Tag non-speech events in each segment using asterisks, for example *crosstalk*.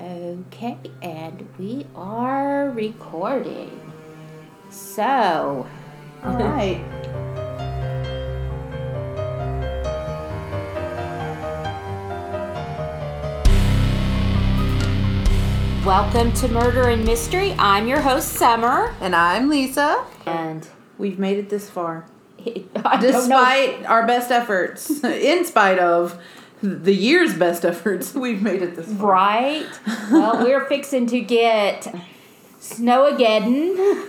Okay, and we are recording. So, All *laughs* right. welcome to Murder and Mystery. I'm your host, Summer, And I'm Lisa. and We've made it this far. *laughs* Despite our best efforts, *laughs* in spite of the year's best efforts, *laughs* we've made it this far. right? well, *laughs* we're fixing to get Snowmageddon.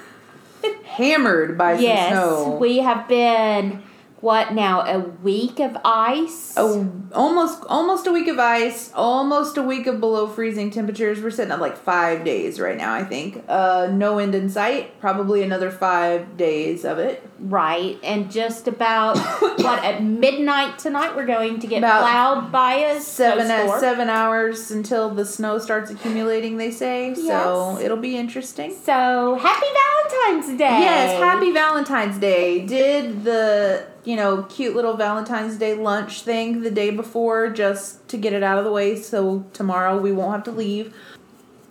Hammered by some Yes, snow. we have been what now? A week of ice. Oh, almost almost a week of ice, almost a week of below freezing temperatures. We're sitting at like five days right now, I think. Uh, no end in sight. Probably another five days of it. Right, and just about *coughs* what at midnight tonight we're going to get About plowed by a Seven snowstorm. seven hours until the snow starts accumulating. They say yes. so. It'll be interesting. So happy Valentine's Day! Yes, happy Valentine's Day. Did the, you know, cute little Valentine's Day lunch thing the day before just to get it out of the way so tomorrow we won't have to leave.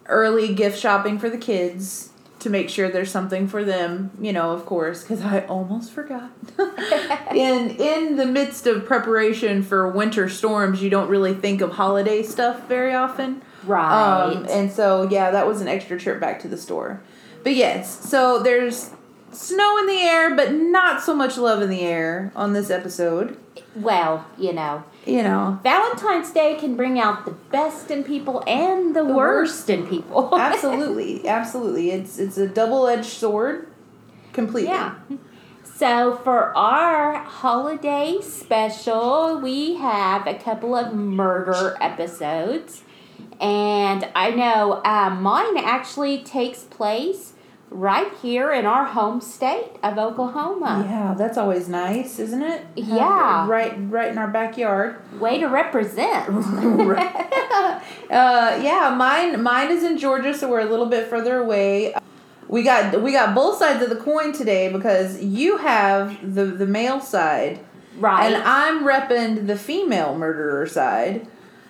Early gift shopping for the kids to make sure there's something for them, you know, of course, cuz I almost forgot. *laughs* in in the midst of preparation for winter storms, you don't really think of holiday stuff very often. Right. Um, and so, yeah, that was an extra trip back to the store. But yes, so there's snow in the air, but not so much love in the air on this episode. well, you know, You know, Valentine's Day can bring out the best in people and the, The worst in people. *laughs* absolutely, absolutely. It's it's a double edged sword, completely. yeah. So for our holiday special, we have a couple of murder episodes. And I know um, mine actually takes place right here in our home state of Oklahoma. Yeah, that's always nice, isn't it? Yeah. right, right in our backyard. Way to represent. *laughs* uh, yeah, mine mine is in Georgia, so we're a little bit further away. We got we got both sides of the coin today because you have the the male side, right. and I'm repping the female murderer side.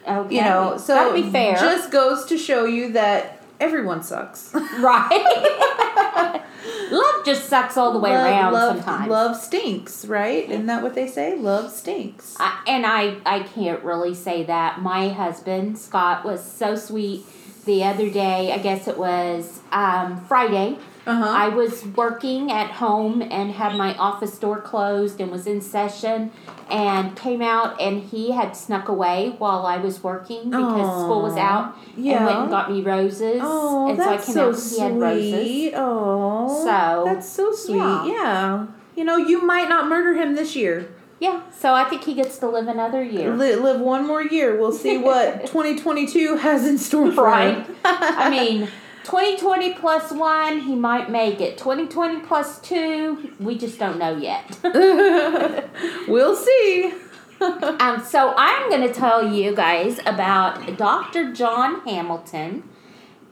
okay. You know, so Gotta be fair. Just goes to show you that everyone sucks. *laughs* right. Love just sucks all the way love, around love, sometimes. Love stinks, right? Isn't that what they say? Love stinks. I, and I, I can't really say that. My husband, Scott, was so sweet the other day. I guess it was um, Friday. Uh huh. I was working at home and had my office door closed and was in session and came out and he had snuck away while I was working because school was out and went and got me roses. Oh, and that's so I came so out and he had roses. sweet. Oh, So, that's so sweet. yeah. Yeah. You know, you might not murder him this year. Yeah, so I think he gets to live another year. Li- live one more year. We'll see what *laughs* 2022 has in store for Right. him. I mean, *laughs* 2020 plus one, he might make it. 2020 plus two, we just don't know yet. *laughs* we'll see. *laughs* um, so I'm going to tell you guys about Dr. John Hamilton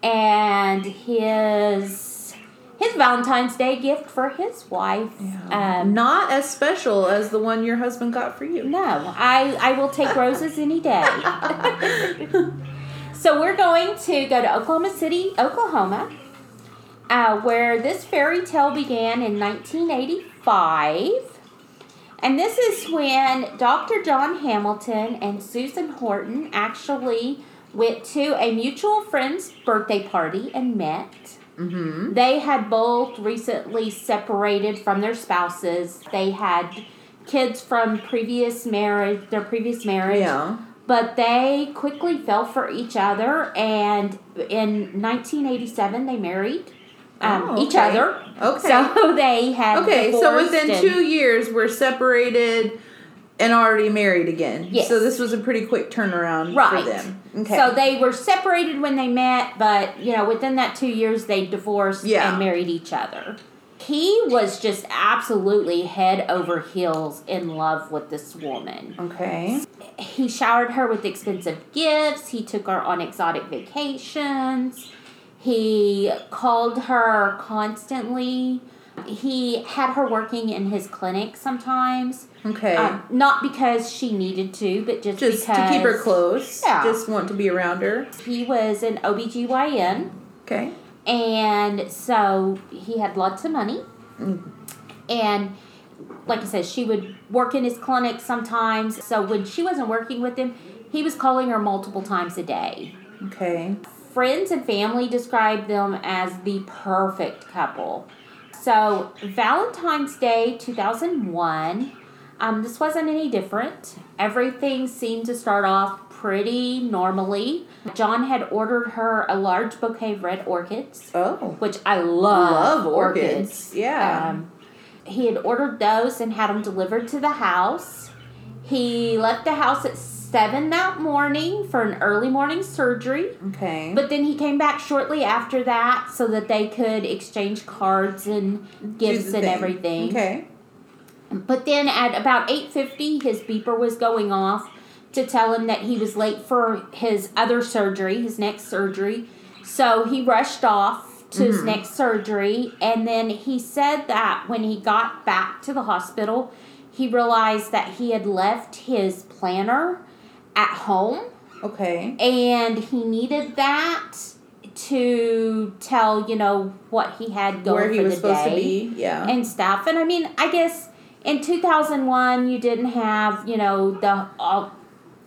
and his his Valentine's Day gift for his wife. Um, not as special as the one your husband got for you. No, I, I will take roses any day. *laughs* so we're going to go to Oklahoma City, Oklahoma, uh, where this fairy tale began in 1985. And this is when Dr. John Hamilton and Susan Horton actually went to a mutual friend's birthday party and met. Mm-hmm. They had both recently separated from their spouses. They had kids from previous marriage, their previous marriage. Yeah. But they quickly fell for each other, and in 1987 they married um, Oh, each other. Okay. So *laughs* they had okay, so within two years, we're separated and already married again. Yes. So this was a pretty quick turnaround Right. for them. Okay. So they were separated when they met, but you know, within that two years, they divorced Yeah. and married each other. He was just absolutely head over heels in love with this woman. okay. He showered her with expensive gifts. He took her on exotic vacations. He called her constantly He had her working in his clinic sometimes. Okay. Um, not because she needed to, but just, just because to keep her close. Yeah. Just want to be around her. he was an OBGYN. Okay. And so he had lots of money. Mm. And like I said, she would work in his clinic sometimes. So when she wasn't working with him, he was calling her multiple times a day. Okay. Friends and family described them as the perfect couple. So Valentine's Day 2001, um, this wasn't any different. Everything seemed to start off pretty normally. John had ordered her a large bouquet of red orchids Oh. which I love, Love orchids. Yeah. Um, he had ordered those and had them delivered to the house. He left the house at seven that morning for an early morning surgery, Okay. but then he came back shortly after that so that they could exchange cards and gifts and thing. everything. Okay. But then at about 8:50 his beeper was going off to tell him that he was late for his other surgery, his next surgery. So he rushed off to his Mhm. next surgery and then he said that when he got back to the hospital, he realized that he had left his planner at home Okay. and he needed that to tell, you know, what he had going Where he for was the supposed day to be. Yeah. and stuff. And I mean, I guess in 2001 you didn't have, you know, the all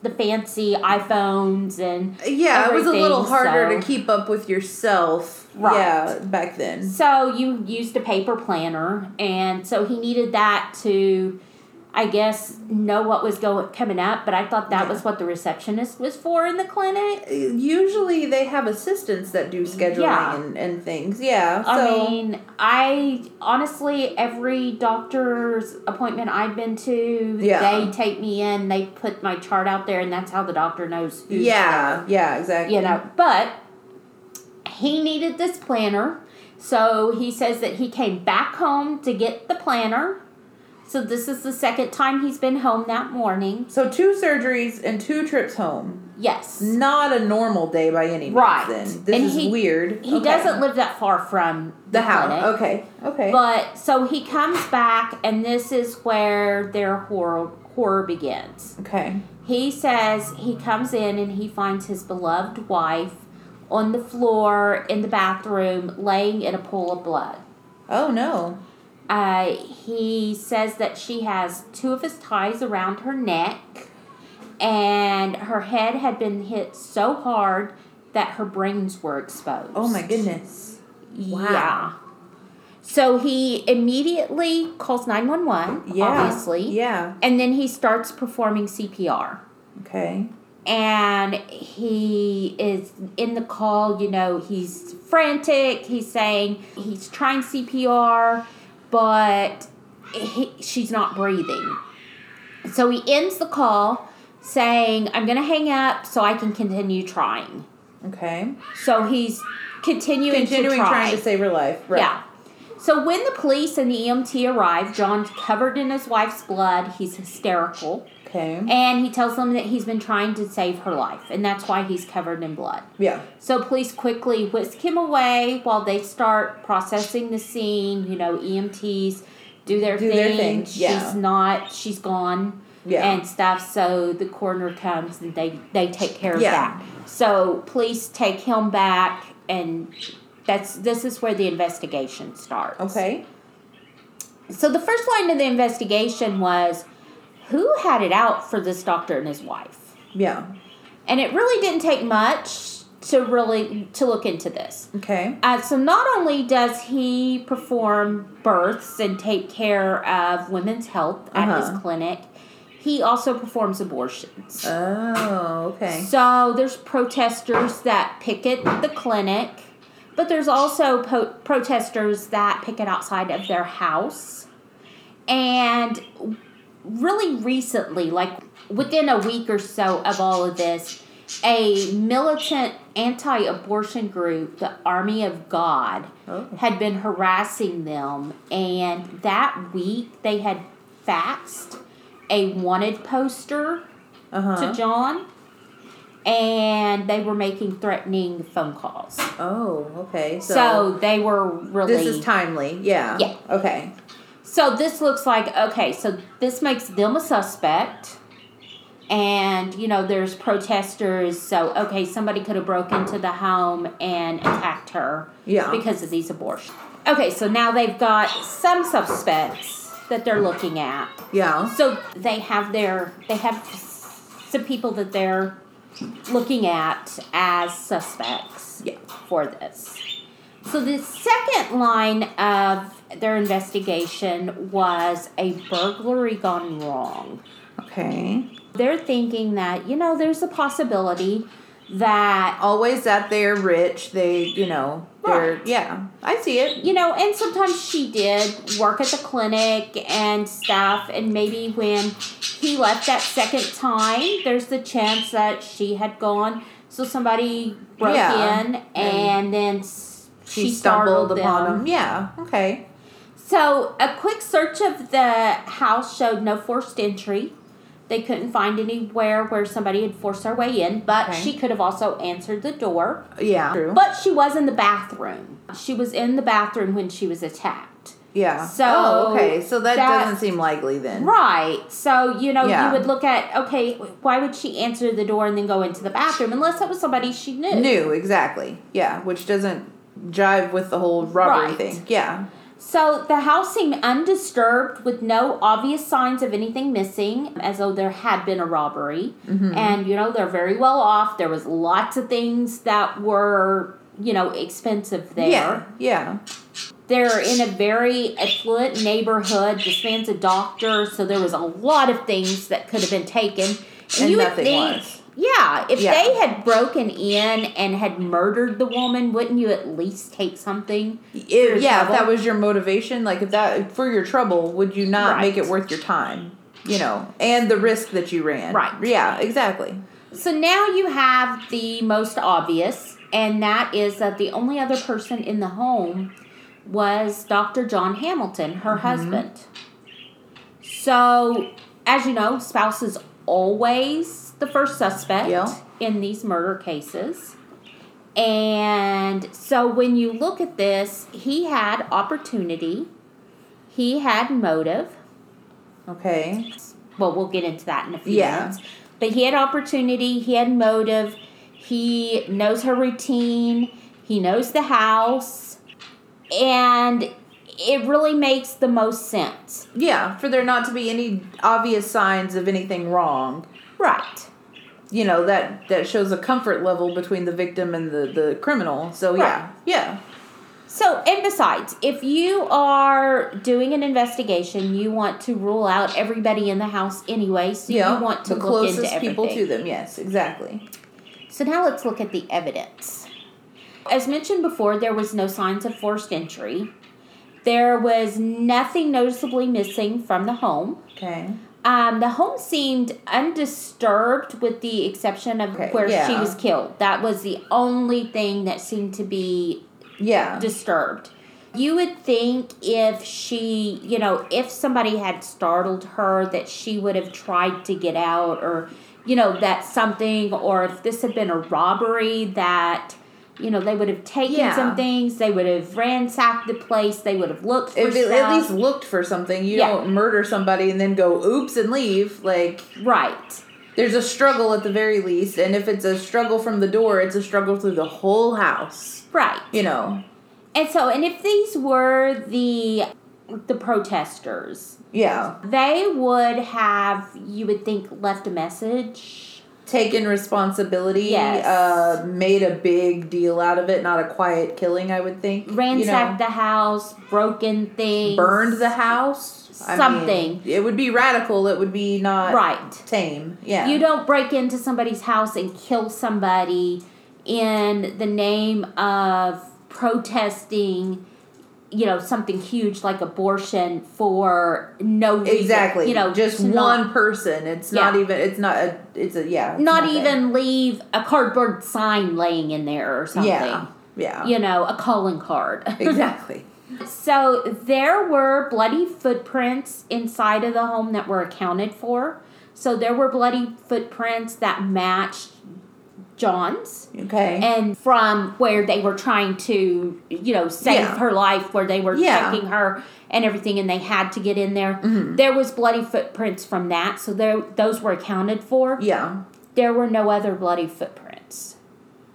the fancy iPhones and yeah, it was a little harder so- to keep up with yourself. Right. Yeah, back then. so you used a paper planner and so he needed that to I guess know what was going coming up, but I thought that Yeah. was what the receptionist was for in the clinic. Uh, usually they have assistants that do scheduling Yeah. and, and things. Yeah. So I mean, I honestly every doctor's appointment I've been to, Yeah. they take me in, they put my chart out there, and that's how the doctor knows who's yeah, yeah, exactly. you know. But he needed this planner, so he says that he came back home to get the planner. So this is the second time he's been home that morning. So two surgeries and two trips home. Yes. Not a normal day by any means. Right. Then this And is he- weird. He Okay. doesn't live that far from the house. Okay. Okay. But so he comes back, and this is where their horror horror begins. okay. He says he comes in and he finds his beloved wife on the floor in the bathroom, laying in a pool of blood. Oh no. Uh, he says that she has two of his ties around her neck, and her head had been hit so hard that her brains were exposed. Oh my goodness. Wow. Yeah. So he immediately calls 911, Yeah. obviously. Yeah. And then he starts performing CPR. Okay. And he is in the call, you know, he's frantic. He's saying he's trying CPR, but he, she's not breathing. So he ends the call saying, I'm going to hang up so I can continue trying. Okay. So he's continuing, Continuing to try. trying to save her life. Right. Yeah. So when the police and the EMT arrive, John's covered in his wife's blood. He's hysterical. Okay. And he tells them that he's been trying to save her life, and that's why he's covered in blood. Yeah. So police quickly whisk him away while they start processing the scene. You know, EMTs do their Do thing. their thing, yeah. She's not, she's gone Yeah. and stuff. So the coroner comes and they, they take care of Yeah. that. So police take him back, and that's this is where the investigation starts. okay. So the first line of the investigation was who had it out for this doctor and his wife? Yeah. And it really didn't take much to really to look into this. Okay. Uh, so not only does he perform births and take care of women's health at Uh-huh. his clinic, he also performs abortions. Oh, okay. So there's protesters that picket the clinic, but there's also po- protesters that picket outside of their house. And really recently, like within a week or so of all of this, a militant anti abortion group, the Army of God, Oh. had been harassing them. And that week, they had faxed a wanted poster Uh huh. to John. and they were making threatening phone calls. Oh, okay. So, So, they were really. this is timely. Yeah. Yeah. Okay. So this looks like okay, so this makes them a suspect. And you know, there's protesters, so okay, somebody could have broke into the home and attacked her Yeah. because of these abortions. Okay, so now they've got some suspects that they're looking at. Yeah. So they have their they have some people that they're looking at as suspects Yeah. for this. So the second line of their investigation was a burglary gone wrong. Okay. They're thinking that, you know, there's a possibility that Always that they're rich. They, you know, they're Right. yeah. I see it. you know, and sometimes she did work at the clinic and stuff, and maybe when he left that second time, there's the chance that she had gone. So somebody broke Yeah. in, and, then She, she, stumbled upon them. him. Yeah. Okay. So a quick search of the house showed no forced entry. They couldn't find anywhere where somebody had forced their way in, but Okay. she could have also answered the door. Yeah. True. But she was in the bathroom. She was in the bathroom when she was attacked. yeah. So, Oh, okay. So that, that- doesn't seem likely then. Right. So, you know, Yeah. you would look at, okay, why would she answer the door and then go into the bathroom unless it was somebody she knew? Knew exactly. Yeah, which doesn't jive with the whole robbery Right. thing. Yeah. So the house seemed undisturbed with no obvious signs of anything missing, as though there had been a robbery. Mm-hmm. And, you know, they're very well off. There was lots of things that were, you know, expensive there. Yeah. Yeah. They're in a very affluent neighborhood. This man's a doctor, so there was a lot of things that could have been taken. And you would nothing think, was. Yeah, if Yeah. they had broken in and had murdered the woman, wouldn't you at least take something? Yeah, if that was your motivation, like if that for your trouble, would you not make it worth your time? You know, and the risk that you ran. Right. Yeah, exactly. So now you have the most obvious, and that is that the only other person in the home was Dr. John Hamilton, her Mm-hmm. husband. So, as you know, spouses always the first suspect Yeah. in these murder cases. And so when you look at this, he had opportunity, he had motive. Okay. Well, we'll get into that in a few Yeah. minutes. But he had opportunity, he had motive, he knows her routine, he knows the house, and it really makes the most sense. Yeah, for there not to be any obvious signs of anything wrong. Right. You know, that that shows a comfort level between the victim and the the criminal. So yeah. Yeah. So, and besides, if you are doing an investigation, you want to rule out everybody in the house anyway, so yeah. you want to the look into closest everything. people to them. Yes, exactly. So now let's look at the evidence. As mentioned before, there was no signs of forced entry. There was nothing noticeably missing from the home. Okay. Um, the home seemed undisturbed with the exception of Okay, where she was killed. That was the only thing that seemed to be Yeah. disturbed. You would think if she, you know, if somebody had startled her, that she would have tried to get out, or, you know, that something, or if this had been a robbery, that, you know, they would have taken Yeah. some things, they would have ransacked the place, they would have looked for at least looked for something, you Yeah. don't murder somebody and then go oops and leave. Like right. there's a struggle at the very least, and if it's a struggle from the door, it's a struggle through the whole house. Right. You know. And so, and if these were the the protesters, Yeah. they would have, you would think, left a message. Taken responsibility. Yes. Uh, made a big deal out of it. Not a quiet killing, I would think. ransacked you the house, broken things, burned the house. I mean, Something. it would be radical. It would be not Right. tame. Yeah. You don't break into somebody's house and kill somebody in the name of protesting, you know, something huge like abortion for no reason. exactly. You know, just one not, person. It's not even. It's not a. It's a yeah. not nothing. even leave a cardboard sign laying in there or something. Yeah. Yeah. You know, a calling card. *laughs* Exactly. So there were bloody footprints inside of the home that were accounted for. So there were bloody footprints that matched John's. Okay. And from where they were trying to, you know, save Yeah. her life, where they were Yeah. checking her and everything, and they had to get in there. Mhm. There was bloody footprints from that, so there those were accounted for. yeah. There were no other bloody footprints.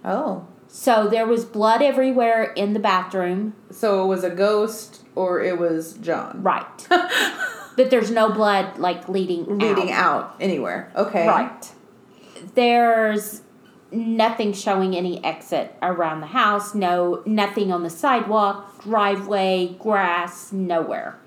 Oh. So there was blood everywhere in the bathroom. So it was a ghost or it was John. Right. *laughs* but there's no blood like leading Leading out. out anywhere. Okay. Right. There's nothing showing any exit around the house. No, nothing on the sidewalk, driveway, grass, nowhere.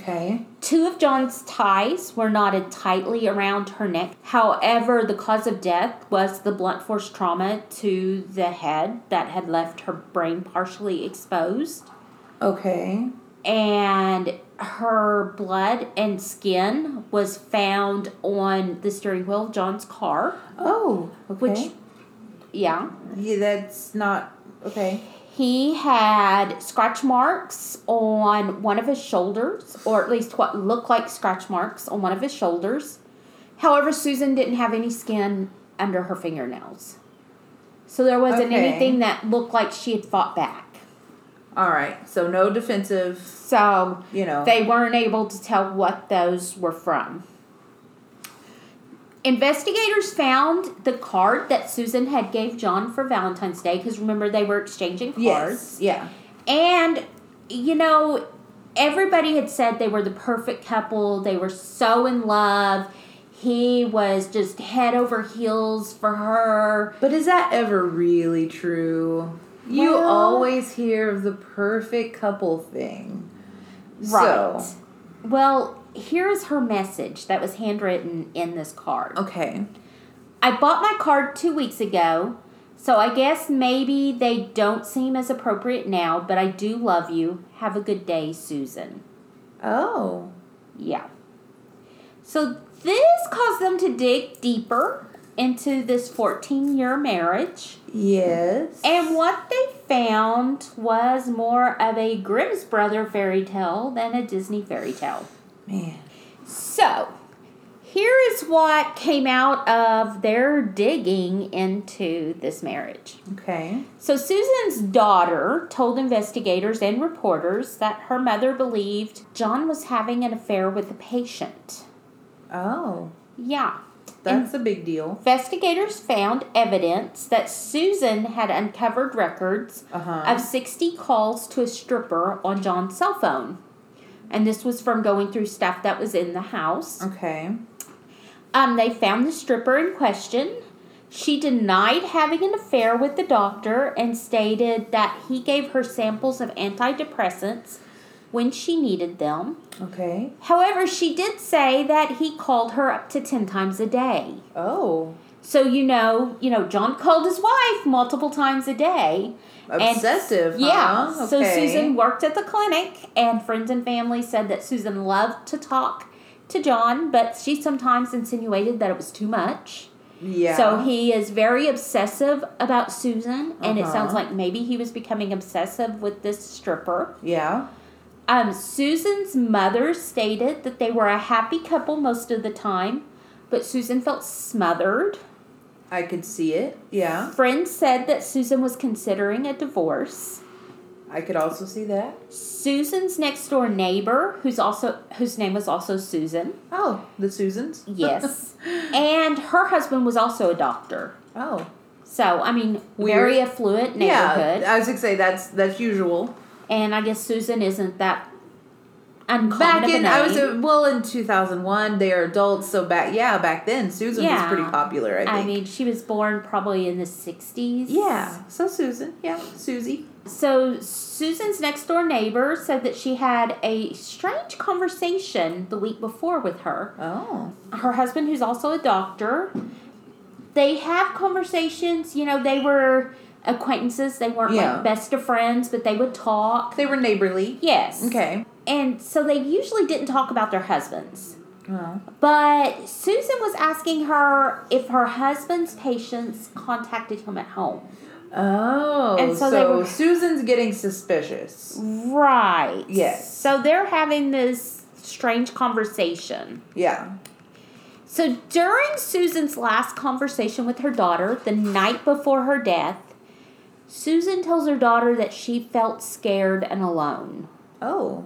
Okay. Two of John's ties were knotted tightly around her neck. However, the cause of death was the blunt force trauma to the head that had left her brain partially exposed. Okay. And her blood and skin was found on the steering wheel of John's car. Oh. Okay. Which, yeah. yeah, that's not okay. He had scratch marks on one of his shoulders, or at least what looked like scratch marks on one of his shoulders. However, Susan didn't have any skin under her fingernails. So there wasn't Okay. anything that looked like she had fought back. All right. So no defensive. So You know. they weren't able to tell what those were from. Investigators found the card that Susan had gave John for Valentine's Day because remember they were exchanging cards. yes. Yeah. And, you know, everybody had said they were the perfect couple. They were so in love. He was just head over heels for her. But is that ever really true? You always hear of the perfect couple thing. Right. So, Well, here is her message that was handwritten in this card. okay. I bought my card two weeks ago, so I guess maybe they don't seem as appropriate now, but I do love you. Have a good day, Susan. Oh. Yeah. So this caused them to dig deeper into this 14 year marriage. Yes. And what they found was more of a Grimm's Brother fairy tale than a Disney fairy tale. Man. So, here is what came out of their digging into this marriage. Okay. So, Susan's daughter told investigators and reporters that her mother believed John was having an affair with a patient. Oh. Yeah. That's a big deal. Investigators found evidence that Susan had uncovered records Uh huh. of 60 calls to a stripper on John's cell phone. And this was from going through stuff that was in the house. Okay. Um, they found the stripper in question. She denied having an affair with the doctor and stated that he gave her samples of antidepressants when she needed them. Okay. However, she did say that he called her up to 10 times a day. Oh. So you know, you know, John called his wife multiple times a day. And- Obsessive. Yeah. Huh? So Susan worked at the clinic, and friends and family said that Susan loved to talk to John, but she sometimes insinuated that it was too much. Yeah. So he is very obsessive about Susan, and it Uh-huh. sounds like maybe he was becoming obsessive with this stripper. Yeah. Um, Susan's mother stated that they were a happy couple most of the time, but Susan felt smothered. I could see it. Yeah. Friends said that Susan was considering a divorce. I could also see that. Susan's next door neighbor, who's also whose name was also Susan, Oh, the Susans. *laughs* yes, and her husband was also a doctor. oh. So I mean, very affluent neighborhood, Yeah. I was gonna say that's that's usual. and I guess Susan isn't that uncommon Back in I was a, well in two thousand one. They are adults, so back yeah back then Susan Yeah. was pretty popular. I think. I mean, she was born probably in the sixties. yeah. So Susan, yeah, Susie. So Susan's next door neighbor said that she had a strange conversation the week before with her. Oh. her husband, who's also a doctor, they have conversations. You know, they were acquaintances. They weren't Yeah. like best of friends, but they would talk. They were neighborly. Yes. Okay. And so they usually didn't talk about their husbands. Oh. But Susan was asking her if her husband's patients contacted him at home. Oh. And so so they were- Susan's getting suspicious. Right. Yes. So they're having this strange conversation. Yeah. So during Susan's last conversation with her daughter, the night before her death, Susan tells her daughter that she felt scared and alone. Oh.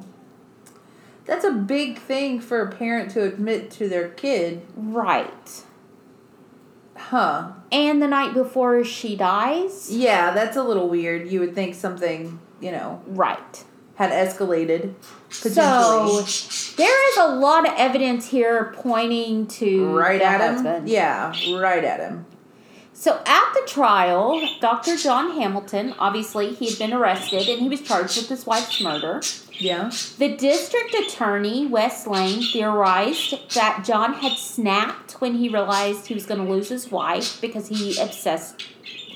That's a big thing for a parent to admit to their kid. Right. Huh. And the night before she dies? Yeah, that's a little weird. You would think something, you know, Right. had escalated. So there is a lot of evidence here pointing to right at him? Yeah, right at him. So at the trial, Dr. John Hamilton, obviously he had been arrested and he was charged with his wife's murder. Yeah. The district attorney, Wes Lane, theorized that John had snapped when he realized he was going to lose his wife because he obsessed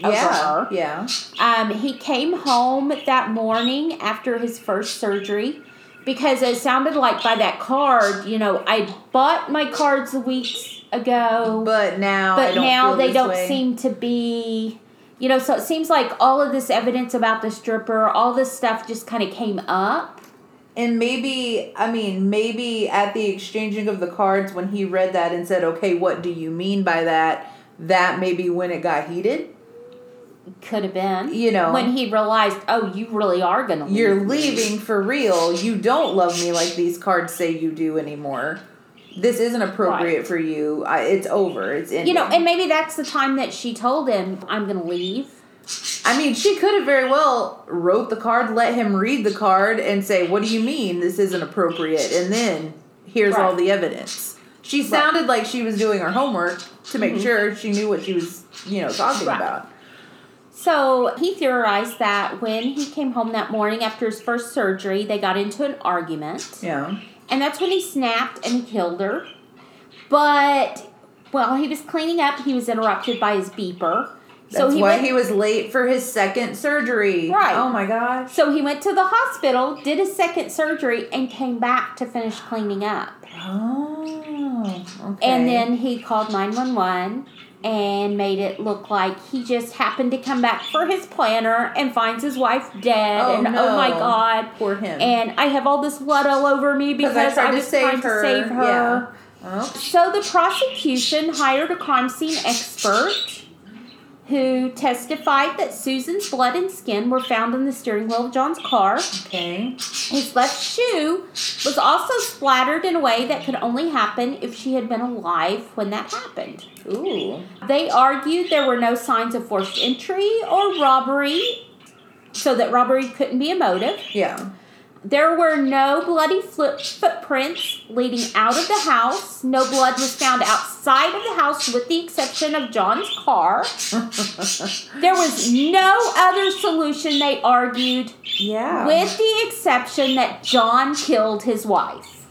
over Yeah. her. Yeah. Um, he came home that morning after his first surgery because it sounded like by that card, you know, I bought my cards weeks ago, But now I but now they don't way. seem to be. You know, so it seems like all of this evidence about the stripper, all this stuff just kind of came up. And maybe, I mean, maybe at the exchanging of the cards, when he read that and said, okay, what do you mean by that? That maybe when it got heated. Could have been. You know. When he realized, oh, you really are going to leave. You're leaving for real. You don't love me like these cards say you do anymore. This isn't appropriate Right. for you. I, it's over. It's ending. You know, and maybe that's the time that she told him, I'm going to leave. I mean, she could have very well wrote the card, let him read the card, and say, "What do you mean this isn't appropriate?" And then here's all the evidence. She sounded like she was doing her homework to make sure she knew what she was, you know, talking Mm-hmm. Right. about. So he theorized that when he came home that morning after his first surgery, they got into an argument. Yeah. And that's when he snapped and he killed her. But while he was cleaning up, he was interrupted by his beeper. That's so he why went, he was late for his second surgery. Right. Oh my gosh. So he went to the hospital, did his second surgery, and came back to finish cleaning up. Oh. Okay. And then he called 911 and made it look like he just happened to come back for his planner and finds his wife dead. Oh, and no. oh my God. poor him. And I have all this blood all over me because I I was trying her. to save her. Yeah. Oh. So the prosecution hired a crime scene expert who testified that Susan's blood and skin were found in the steering wheel of John's car. Okay. His left shoe was also splattered in a way that could only happen if she had been alive when that happened. Ooh. They argued there were no signs of forced entry or robbery, so that robbery couldn't be a motive. Yeah. There were no bloody foot footprints leading out of the house. No blood was found outside of the house, with the exception of John's car. There was no other solution, they argued, yeah. with the exception that John killed his wife.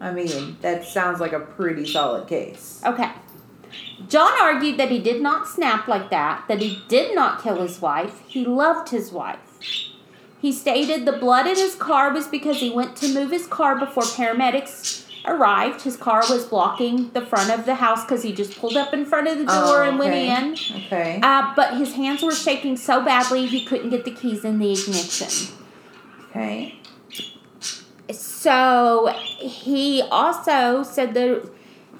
I mean, that sounds like a pretty solid case. Okay. John argued that he did not snap like that, that he did not kill his wife. He loved his wife. He stated the blood in his car was because he went to move his car before paramedics arrived. His car was blocking the front of the house because he just pulled up in front of the door Oh, and went in. Okay. Uh, but his hands were shaking so badly he couldn't get the keys in the ignition. Okay. So he also said that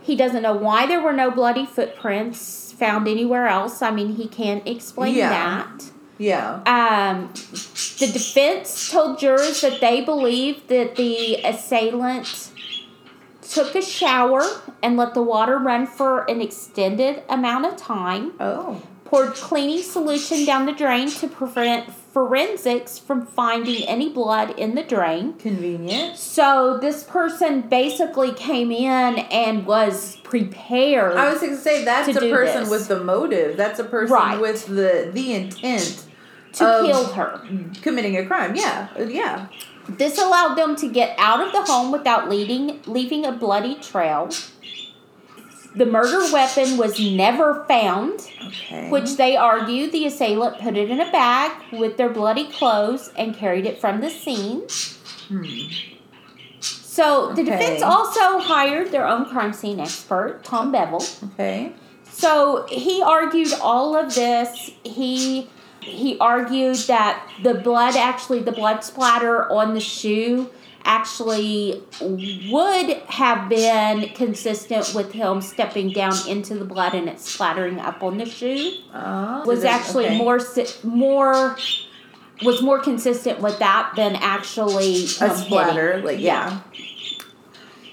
he doesn't know why there were no bloody footprints found anywhere else. I mean, he can't explain Yeah. that. Yeah. Um, the defense told jurors that they believed that the assailant took a shower and let the water run for an extended amount of time, Oh. poured cleaning solution down the drain to prevent forensics from finding any blood in the drain. Convenient. So this person basically came in and was prepared. I was going to say that's To a person this. with the motive. That's a person Right. with the the intent to kill her. committing a crime. Yeah. Uh, Yeah. This allowed them to get out of the home without leading, leaving a bloody trail. The murder weapon was never found, Okay. which they argue the assailant put it in a bag with their bloody clothes and carried it from the scene. Hmm. So the defense also hired their own crime scene expert, Tom Bevel. Okay. So he argued all of this. He he argued that the blood actually the blood splatter on the shoe actually would have been consistent with him stepping down into the blood and it splattering up on the shoe Oh, was so actually okay. more more was more consistent with that than actually a splatter. hitting. Like yeah.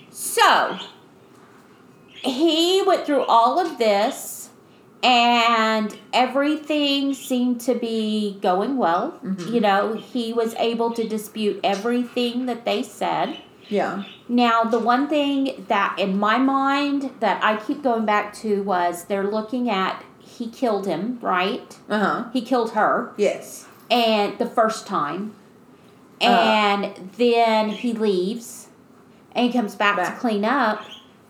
So he went through all of this, and everything seemed to be going well. Mhm. You know, he was able to dispute everything that they said. Yeah. Now, the one thing that in my mind that I keep going back to was they're looking at he killed him, right? Uh huh. He killed her Yes. and the first time. Uh. And then he leaves and he comes back, to clean up.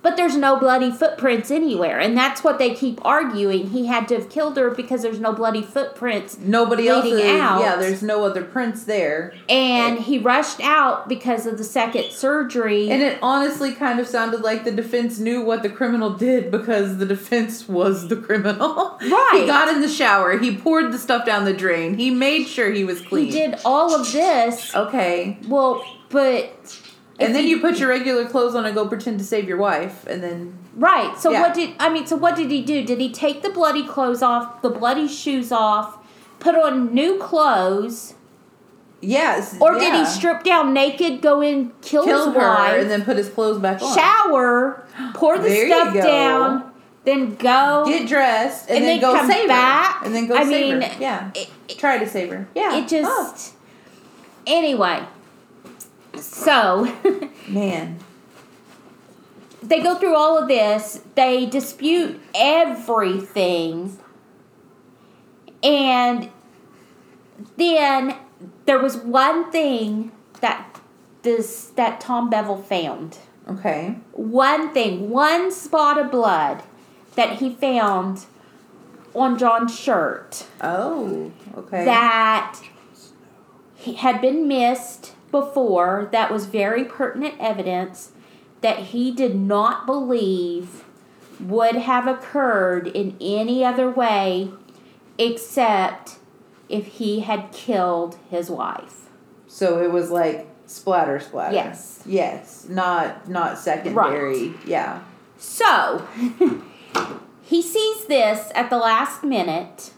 But there's no bloody footprints anywhere. And that's what they keep arguing. He had to have killed her because there's no bloody footprints. Nobody else is. out. Yeah. There's no other prints there. And he rushed out because of the second surgery. And it honestly kind of sounded like the defense knew what the criminal did because the defense was the criminal. *laughs* Right. He got in the shower. He poured the stuff down the drain. He made sure he was clean. he did all of this. Okay. Well, but. And then you put your regular clothes on and go pretend to save your wife, and then Right. So Yeah. what did I mean? So what did he do? Did he take the bloody clothes off, the bloody shoes off, put on new clothes, yes, or did he strip down naked, go in, kill, kill his her wife, and then put his clothes back on? shower, pour the There stuff down, then go? Get dressed and, And then, then go come save back? her, and then go I save mean, her. Yeah, it, try to save her. Yeah, it just. Oh, Anyway, so man. *laughs* they go through all of this. They dispute everything. And then there was one thing that this that Tom Bevel found. Okay. One thing, one spot of blood that he found on John's shirt Oh, okay. that he had been missed before that was very pertinent evidence that he did not believe would have occurred in any other way except if he had killed his wife. so it was like splatter, splatter. Yes. Yes. Not not secondary. Right. Yeah. So, *laughs* he sees this at the last minute,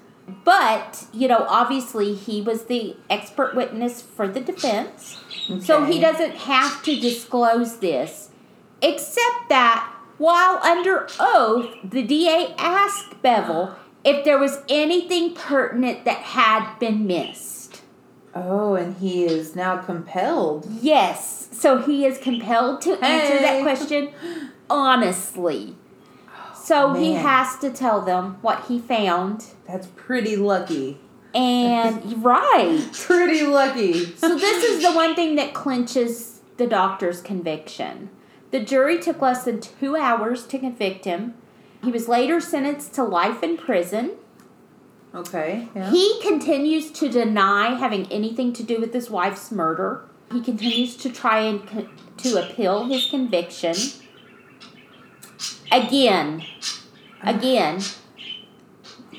but, you know, obviously he was the expert witness for the defense. So he doesn't have to disclose this, except that while under oath, the DA asked Bevel if there was anything pertinent that had been missed. Oh, and he is now compelled. Yes, so he is compelled to answer that question honestly. Oh, so he has to tell them what he found. That's pretty lucky. And *laughs* right. Pretty lucky. So this is the one thing that clinches the doctor's conviction. The jury took less than two hours to convict him. He was later sentenced to life in prison. Okay. Yeah. He continues to deny having anything to do with his wife's murder. He continues to try and co- to appeal his conviction. Again, again,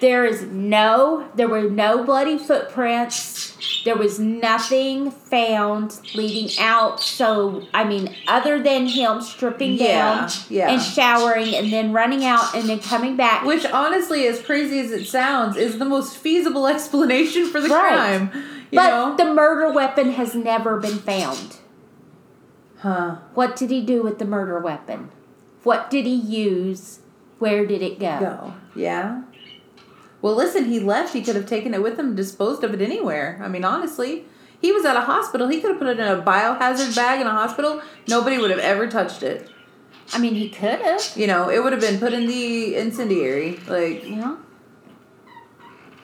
there is no, there were no bloody footprints. There was nothing found leading out. So, I mean, other than him stripping Yeah, down yeah. and showering and then running out and then coming back. Which honestly, as crazy as it sounds, is the most feasible *laughs* explanation for the Right. crime. You but know? the murder weapon has never been found. huh. What did he do with the murder weapon? What did he use? Where did it go? Go. Yeah. Well, listen, he left. He could have taken it with him, disposed of it anywhere. I mean, honestly, he was at a hospital. He could have put it in a biohazard bag in a hospital. Nobody would have ever touched it. I mean, he could have. You know, it would have been put in the incendiary. Like Yeah.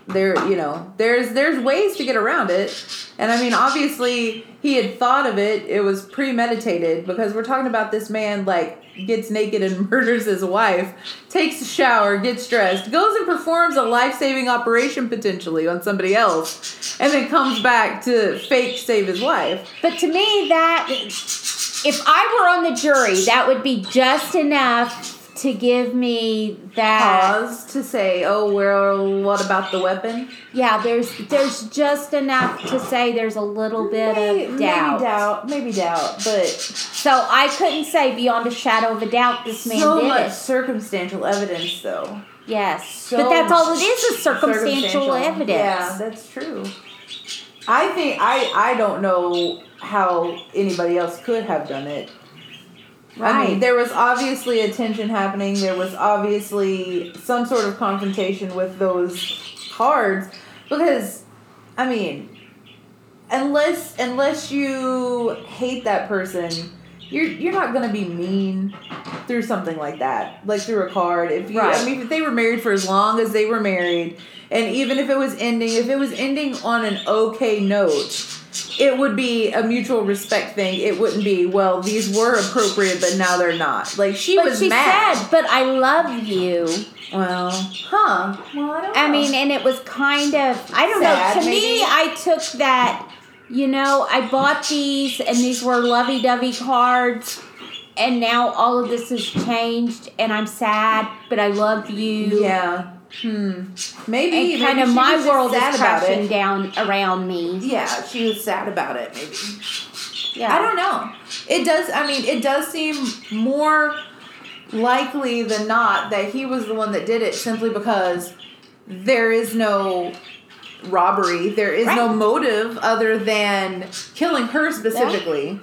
there, you know, there's there's ways to get around it. And I mean, obviously, he had thought of it. It was premeditated because we're talking about this man like gets naked and *laughs* murders his wife, takes a shower, gets dressed, goes and performs a life-saving operation potentially on somebody else, and then comes back to fake save his wife. But to me, that if I were on the jury, that would be just enough to give me that. Pause to say, oh, well, what about the weapon? Yeah, there's there's just enough to say there's a little bit May- of doubt. Maybe doubt, maybe doubt, but So I couldn't say beyond a shadow of a doubt this man so did much it. circumstantial evidence, though. Yes, So but that's all it is is circumstantial, evidence. Yeah, that's true. I think I I don't know how anybody else could have done it. I mean, Right. there was obviously a tension happening. There was obviously some sort of confrontation with those cards because, I mean, unless unless you hate that person, you're you're not gonna be mean through something like that, like through a card. If you, I mean, if they were married for as long as they were married, and even if it was ending, if it was ending on an okay note, it would be a mutual respect thing. It wouldn't be well, these were appropriate, but now they're not. Like she But was she mad. said, "But I love you." well, huh? Well, I don't. I mean, and it was kind of I don't Sad, know. To maybe? me, I took that. You know, I bought these, and these were lovey-dovey cards, and now all of this has changed, and I'm sad, but I love you. yeah. Hmm. Maybe And kind maybe of my world is about crashing down around me. Yeah, she was sad about it. Maybe. Yeah. I don't know. It does. I mean, it does seem more likely than not that he was the one that did it, simply because there is no robbery. There is no motive other than killing her specifically.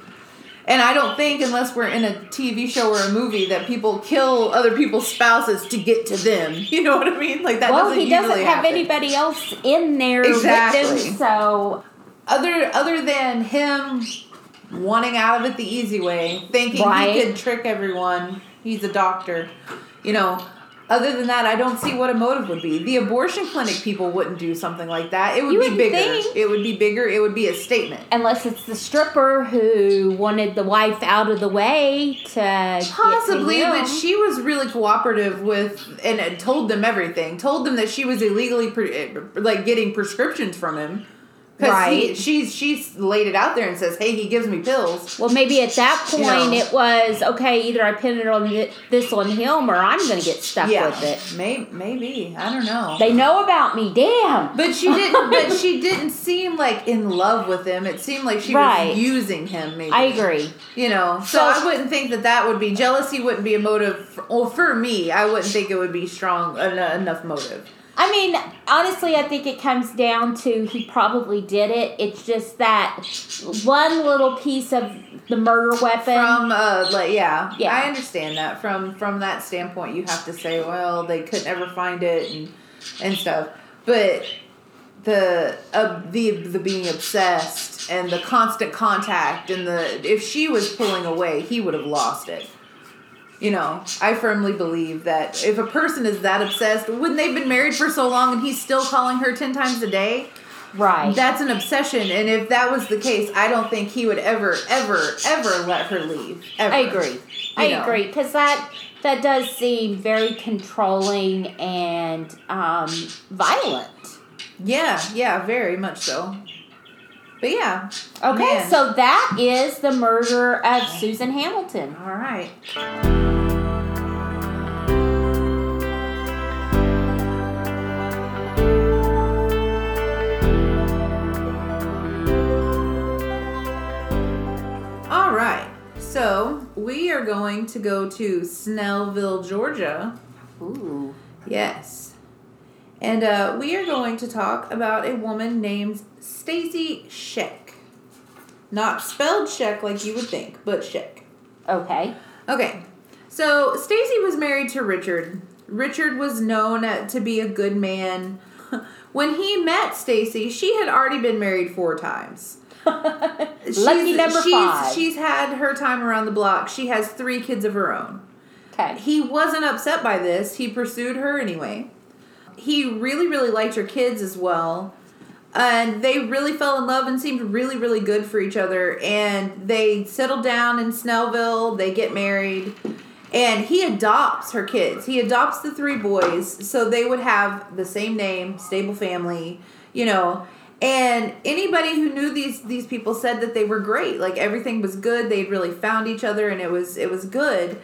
And I don't think, unless we're in a TV show or a movie, that people kill other people's spouses to get to them. *laughs* You know what I mean? Like that well, doesn't he doesn't have happen. anybody else in there with Exactly. him, so other other than him wanting out of it the easy way, thinking Right. he could trick everyone. He's a doctor, you know. Other than that, I don't see what a motive would be. The abortion clinic people wouldn't do something like that. It would You be bigger. think. It would be bigger. It would be a statement. unless it's the stripper who wanted the wife out of the way to get to Possibly, him. but she was really cooperative with and told them everything. Told them that she was illegally pre- uh, like getting prescriptions from him. Because Right. she's she's laid it out there and says, "Hey, he gives me pills." Well, maybe at that point You know. it was okay. Either I pin it on this on him, or I'm going to get stuck Yeah, with it. May, maybe I don't know. They know about me. Damn. But she didn't. *laughs* but she didn't seem like in love with him. It seemed like she Right. was using him. Maybe I agree. You know, so, So- I wouldn't think that that would be jealousy. Wouldn't be a motive. For, well, for me, I wouldn't think it would be strong enough motive. I mean, honestly, I think it comes down to he probably did it. It's just that one little piece of the murder weapon. From uh, like yeah, Yeah. I understand that. From from that standpoint, you have to say, well, they could never find it and and stuff. But the uh, the the being obsessed and the constant contact and the if she was pulling away, he would have lost it. You know, I firmly believe that if a person is that obsessed, wouldn't they've been married for so long and he's still calling her ten times a day? right. That's an obsession, and if that was the case, I don't think he would ever, ever, ever let her leave. Ever. I agree. I know. agree because that that does seem very controlling and um, violent. Yeah, yeah, very much so. But yeah. Okay, Man. so that is the murder of Susan Hamilton. All right. All right. So we are going to go to Snellville, Georgia. Ooh. Yes. And uh, we are going to talk about a woman named Stacy Schoeck. Not spelled Sheck like you would think, but Schoeck. Okay. Okay. So Stacy was married to Richard. Richard was known to be a good man. *laughs* When he met Stacy, she had already been married four times. Lucky number she's, five. She's had her time around the block. She has three kids of her own. okay. He wasn't upset by this. He pursued her anyway. He really, really liked her kids as well. And they really fell in love and seemed really, really good for each other. And they settled down in Snellville. They get married. And he adopts her kids. He adopts the three boys so they would have the same name, stable family, you know. And anybody who knew these these people said that they were great. Like everything was good. They'd really found each other and it was it was good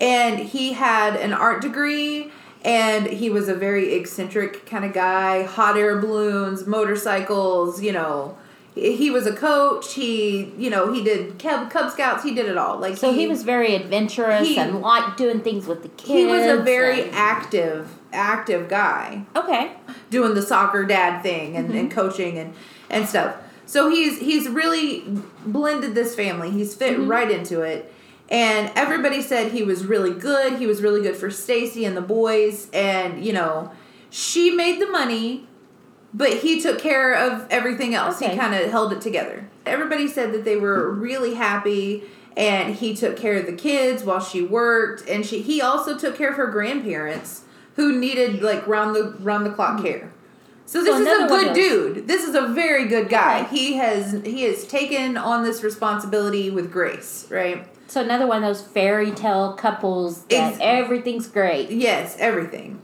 and he had an art degree and he was a very eccentric kind of guy hot air balloons motorcycles you know he he was a coach he you know he did cub, cub scouts he did it all like So he was very adventurous he- and liked doing things with the kids. he was a very and- active active guy okay. doing the soccer dad thing and, and mm-hmm. coaching and and stuff. So he's he's really blended this family. He's fit mm-hmm. right into it. And everybody said he was really good. He was really good for Stacy and the boys and you know, she made the money, but he took care of everything else. Okay. He kind of held it together. Everybody said that they were really happy and he took care of the kids while she worked and she he also took care of her grandparents who needed like round the round the clock care. So this So is a good dude. This is a very good guy. Okay. He has he has taken on this responsibility with grace, right? So another one of those fairy tale couples that Ex- everything's great. Yes, everything.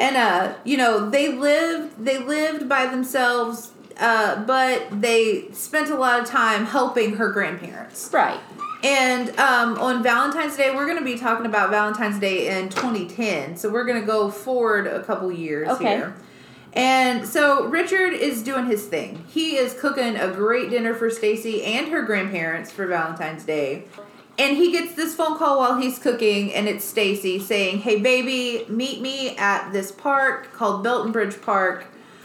And uh, you know, they lived they lived by themselves, uh, but they spent a lot of time helping her grandparents. Right. And um, on Valentine's Day, we're going to be talking about Valentine's Day in 2010. So we're going to go forward a couple years Okay. here. And so Richard is doing his thing. He is cooking a great dinner for Stacy and her grandparents for Valentine's Day. And he gets this phone call while he's cooking, and it's Stacy saying, Hey, baby, meet me at this park called Belton Bridge Park.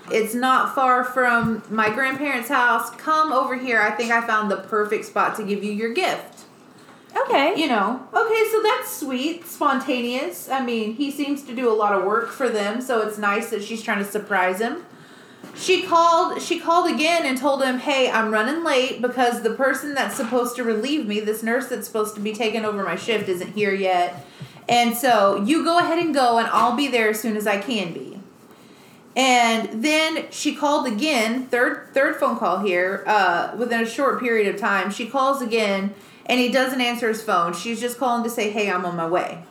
It's not far from my grandparents' house. Come over here. I think I found the perfect spot to give you your gift Okay. you know okay so that's sweet spontaneous i mean he seems to do a lot of work for them so it's nice that she's trying to surprise him she called she called again and told him hey i'm running late because the person that's supposed to relieve me this nurse that's supposed to be taking over my shift isn't here yet. And so you go ahead and go and i'll be there as soon as i can be. And then she called again third third phone call here uh, within a short period of time she calls again and he doesn't answer his phone. She's just calling to say hey i'm on my way.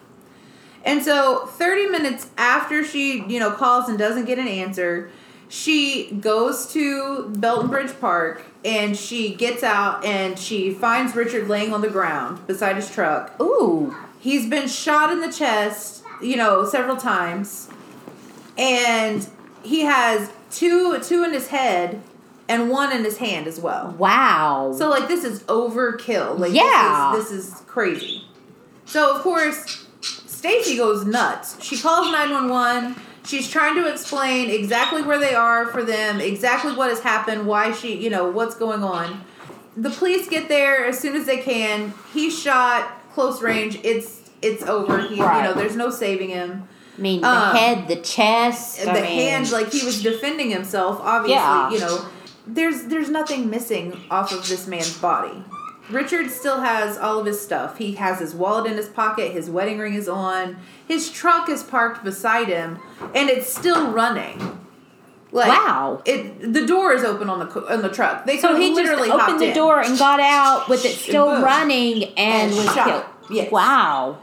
And so 30 minutes after she you know calls and doesn't get an answer she goes to belton bridge park and she gets out and she finds richard laying on the ground beside his truck Ooh. He's been shot in the chest, you know, several times. And he has two two in his head and one in his hand as well. Wow. So like this is overkill. Like Yeah. this is this is crazy. So of course Stacy goes nuts. She calls 911. She's trying to explain exactly where they are for them, exactly what has happened, why she, you know, what's going on. The police get there as soon as they can. He's shot close range. It's it's over. He, You know, there's no saving him. I mean, the um, head, the chest. The I mean, hand, like he was defending himself. Obviously, Yeah. you know, there's there's nothing missing off of this man's body. Richard still has all of his stuff. He has his wallet in his pocket. His wedding ring is on. His truck is parked beside him, and it's still running. Like, Wow. It the door is open on the on the truck. They So he just literally opened the in. door and got out with it still boom. running and, And was shot. killed. Yes. Wow.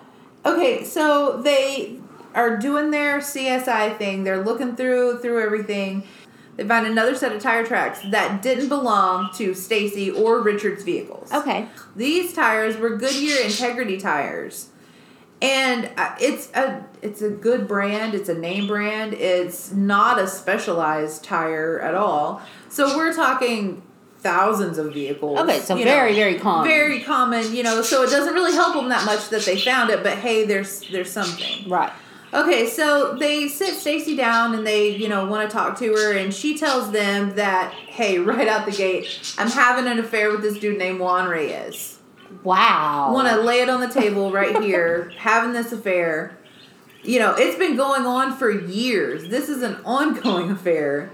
Okay, so they are doing their CSI thing. They're looking through through everything. They find another set of tire tracks that didn't belong to Stacy or Richard's vehicles. Okay. These tires were Goodyear Integrity tires. And uh, it's a it's a good brand, it's a name brand. It's not a specialized tire at all. So we're talking thousands of vehicles. Okay, so very, very common. Very common, you know, so it doesn't really help them that much that they found it, but hey, there's there's something. Right. Okay, so they sit Stacy down and they, you know, want to talk to her, and she tells them that, hey, *laughs* right out the gate, I'm having an affair with this dude named Juan Reyes. Wow. Want to lay it on the table right here, *laughs* having this affair. You know, it's been going on for years. This is an ongoing *laughs* affair.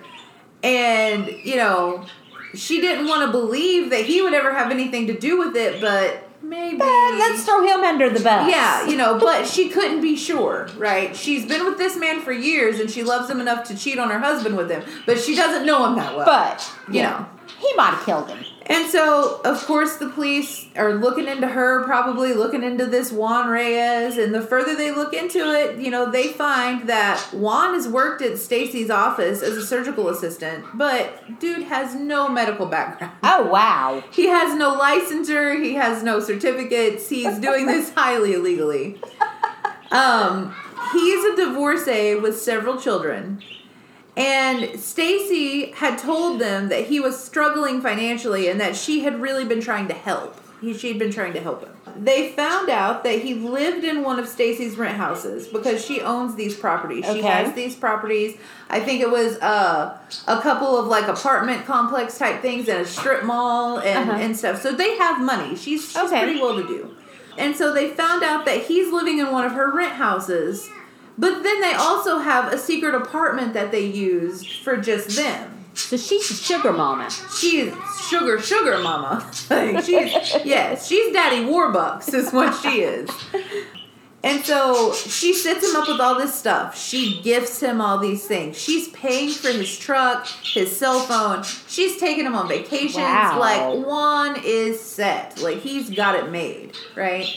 And, you know, she didn't want to believe that he would ever have anything to do with it, but maybe. But let's throw him under the bus. Yeah, you know, *laughs* but she couldn't be sure, right? She's been with this man for years and she loves him enough to cheat on her husband with him, but she doesn't know him that well. But, you yeah, know. he might have killed him. And so, of course, the police are looking into her, probably looking into this Juan Reyes. And the further they look into it, you know, they find that Juan has worked at Stacy's office as a surgical assistant, but dude has no medical background. Oh, wow. He has no licensure, he has no certificates, he's doing this *laughs* highly illegally. Um, he's a divorcee with several children. And Stacy had told them that he was struggling financially and that she had really been trying to help. He, she'd been trying to help him. They found out that he lived in one of Stacy's rent houses because she owns these properties. She has these properties. I think it was uh, a couple of like apartment complex type things and a strip mall and, Uh-huh. and stuff. So they have money. She's, she's Okay. pretty well to do. And so they found out that he's living in one of her rent houses. But then they also have a secret apartment that they used for just them. So she's a sugar mama. She's sugar, sugar mama. *laughs* Like, she's yes, she's Daddy Warbucks is what she is. And so she sets him up with all this stuff. She gifts him all these things. She's paying for his truck, his cell phone. She's taking him on vacations. Wow. Like one is set. Like he's got it made, right?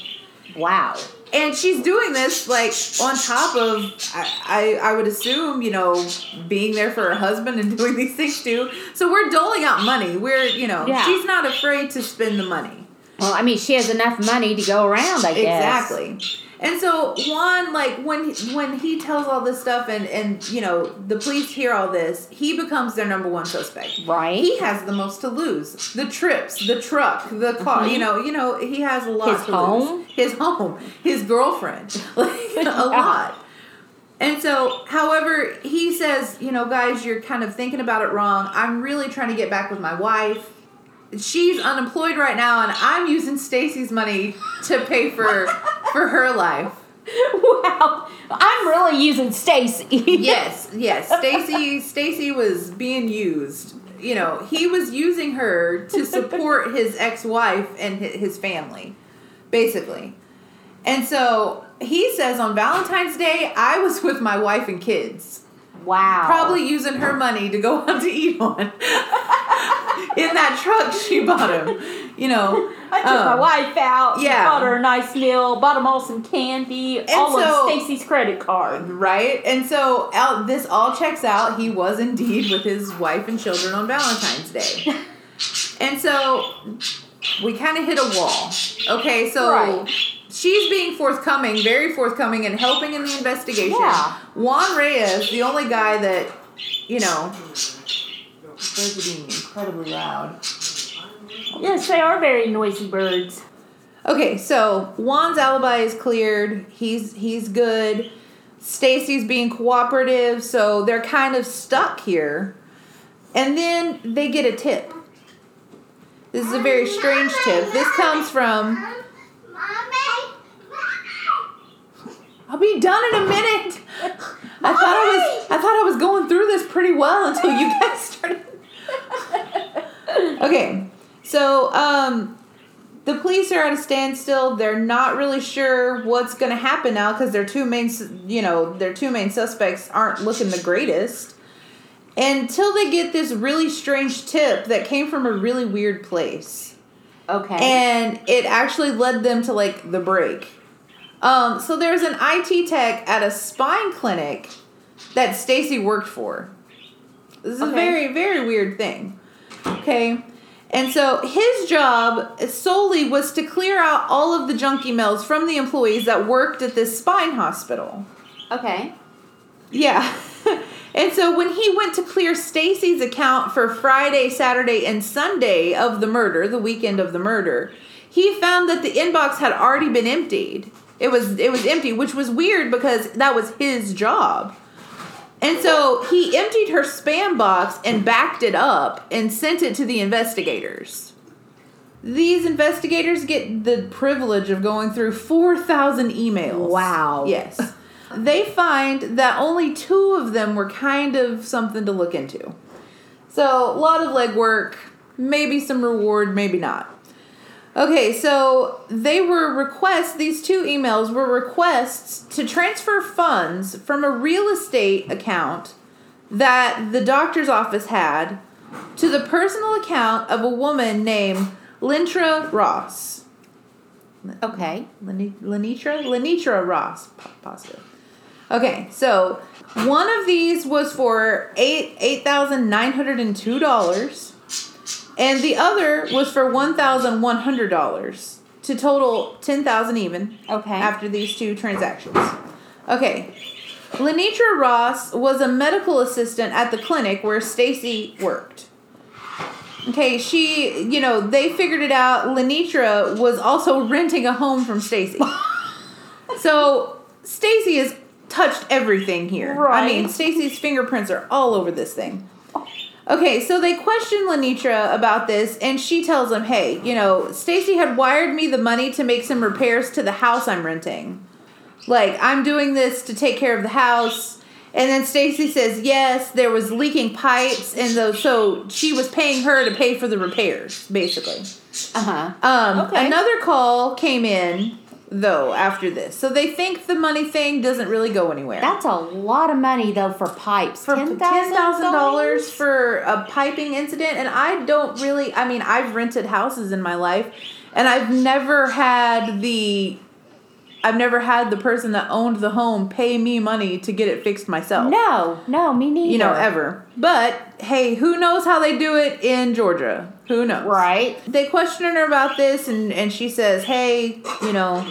Wow. And she's doing this like on top of I, I I would assume you know being there for her husband and *laughs* doing these things too. So we're doling out money. We're you know Yeah. she's not afraid to spend the money. Well, I mean, she has enough money to go around, I guess. Exactly. And so Juan, like when he, when he tells all this stuff and and you know the police hear all this, he becomes their number one suspect. Right. He has the most to lose. The trips, the truck, the car. Mhm. You know, you know he has a lot. His to home? lose. his home, his girlfriend, *laughs* like a *laughs* lot. And so, however, he says, you know, guys, you're kind of thinking about it wrong. I'm really trying to get back with my wife. She's unemployed right now, and I'm using Stacy's money to pay for for her life. wow. I'm really using Stacy. Yes, yes. Stacy *laughs* Stacy was being used. You know, he was using her to support his ex-wife and his family, basically. And so he says on Valentine's Day, I was with my wife and kids, Wow. probably using her money to go *laughs* out to eat on *laughs* in that truck she bought him. You know, I took my um, wife out. yeah. Bought her a nice meal. Bought them all some candy. all so- on Stacy's credit card. Right? And so out this all checks out. He was indeed with his wife and children on Valentine's Day. *laughs* And so we kind of hit a wall. Okay, so Right. She's being forthcoming, very forthcoming and helping in the investigation. Yeah. Juan Reyes, the only guy that, you know, birds are being incredibly loud. Yes, they are very noisy birds. Okay, so Juan's alibi is cleared. He's he's good. Stacy's being cooperative, so they're kind of stuck here. And then they get a tip. This is a very strange tip. This comes from I'll be done in a minute. I thought I was I thought I was going through this pretty well until you guys started. Okay. So, um the police are at a standstill. They're not really sure what's going to happen now because their two main, you know, their two main suspects aren't looking the greatest. Until they get this really strange tip that came from a really weird place, Okay. and it actually led them to like the break. Um, so there's an IT tech at a spine clinic that Stacy worked for. This is a very, very weird thing. Okay. And so his job solely was to clear out all of the junk emails from the employees that worked at this spine hospital. okay. Yeah. *laughs* and so when he went to clear Stacy's account for Friday, Saturday, and Sunday of the murder, the weekend of the murder, he found that the inbox had already been emptied. It was it was empty, which was weird because that was his job. And so he emptied her spam box and backed it up and sent it to the investigators. These investigators get the privilege of going through 4,000 emails. Wow. Yes. They find that only two of them were kind of something to look into. So, a lot of legwork, maybe some reward, maybe not. Okay, so they were requests, these two emails were requests to transfer funds from a real estate account that the doctor's office had to the personal account of a woman named Lintra Ross. Okay. Leni- Lenitra? Lenitra Ross, po- positive. Okay, so one of these was for eight eight thousand nine hundred and two dollars, and the other was for one thousand one hundred dollars. to total 10,000 even Okay. after these two transactions. Okay. Lenitra Ross was a medical assistant at the clinic where Stacy worked. Okay, she, you know, they figured it out. Lenitra was also *laughs* renting a home from Stacy. *laughs* so Stacy has touched everything here. Right. I mean, Stacy's fingerprints are all over this thing. Okay, so they question Lenitra about this, and she tells them, "Hey, you know, Stacy had wired me the money to make some repairs to the house I'm renting. Like, I'm doing this to take care of the house." And then Stacy says, "Yes, there was leaking pipes, and those, so she was paying her to pay for the repairs, basically." Uh huh. Um, Okay. Another call came in though after this, so they think the money thing doesn't really go anywhere. That's a lot of money though for pipes. for ten thousand dollars for a piping incident, and I don't really. I mean, I've rented houses in my life, and I've never had the. I've never had the person that owned the home pay me money to get it fixed myself. No, no, me neither. You know, ever. But hey, who knows how they do it in Georgia? Who knows? Right. They questioned her about this, and, and she says, Hey, you know,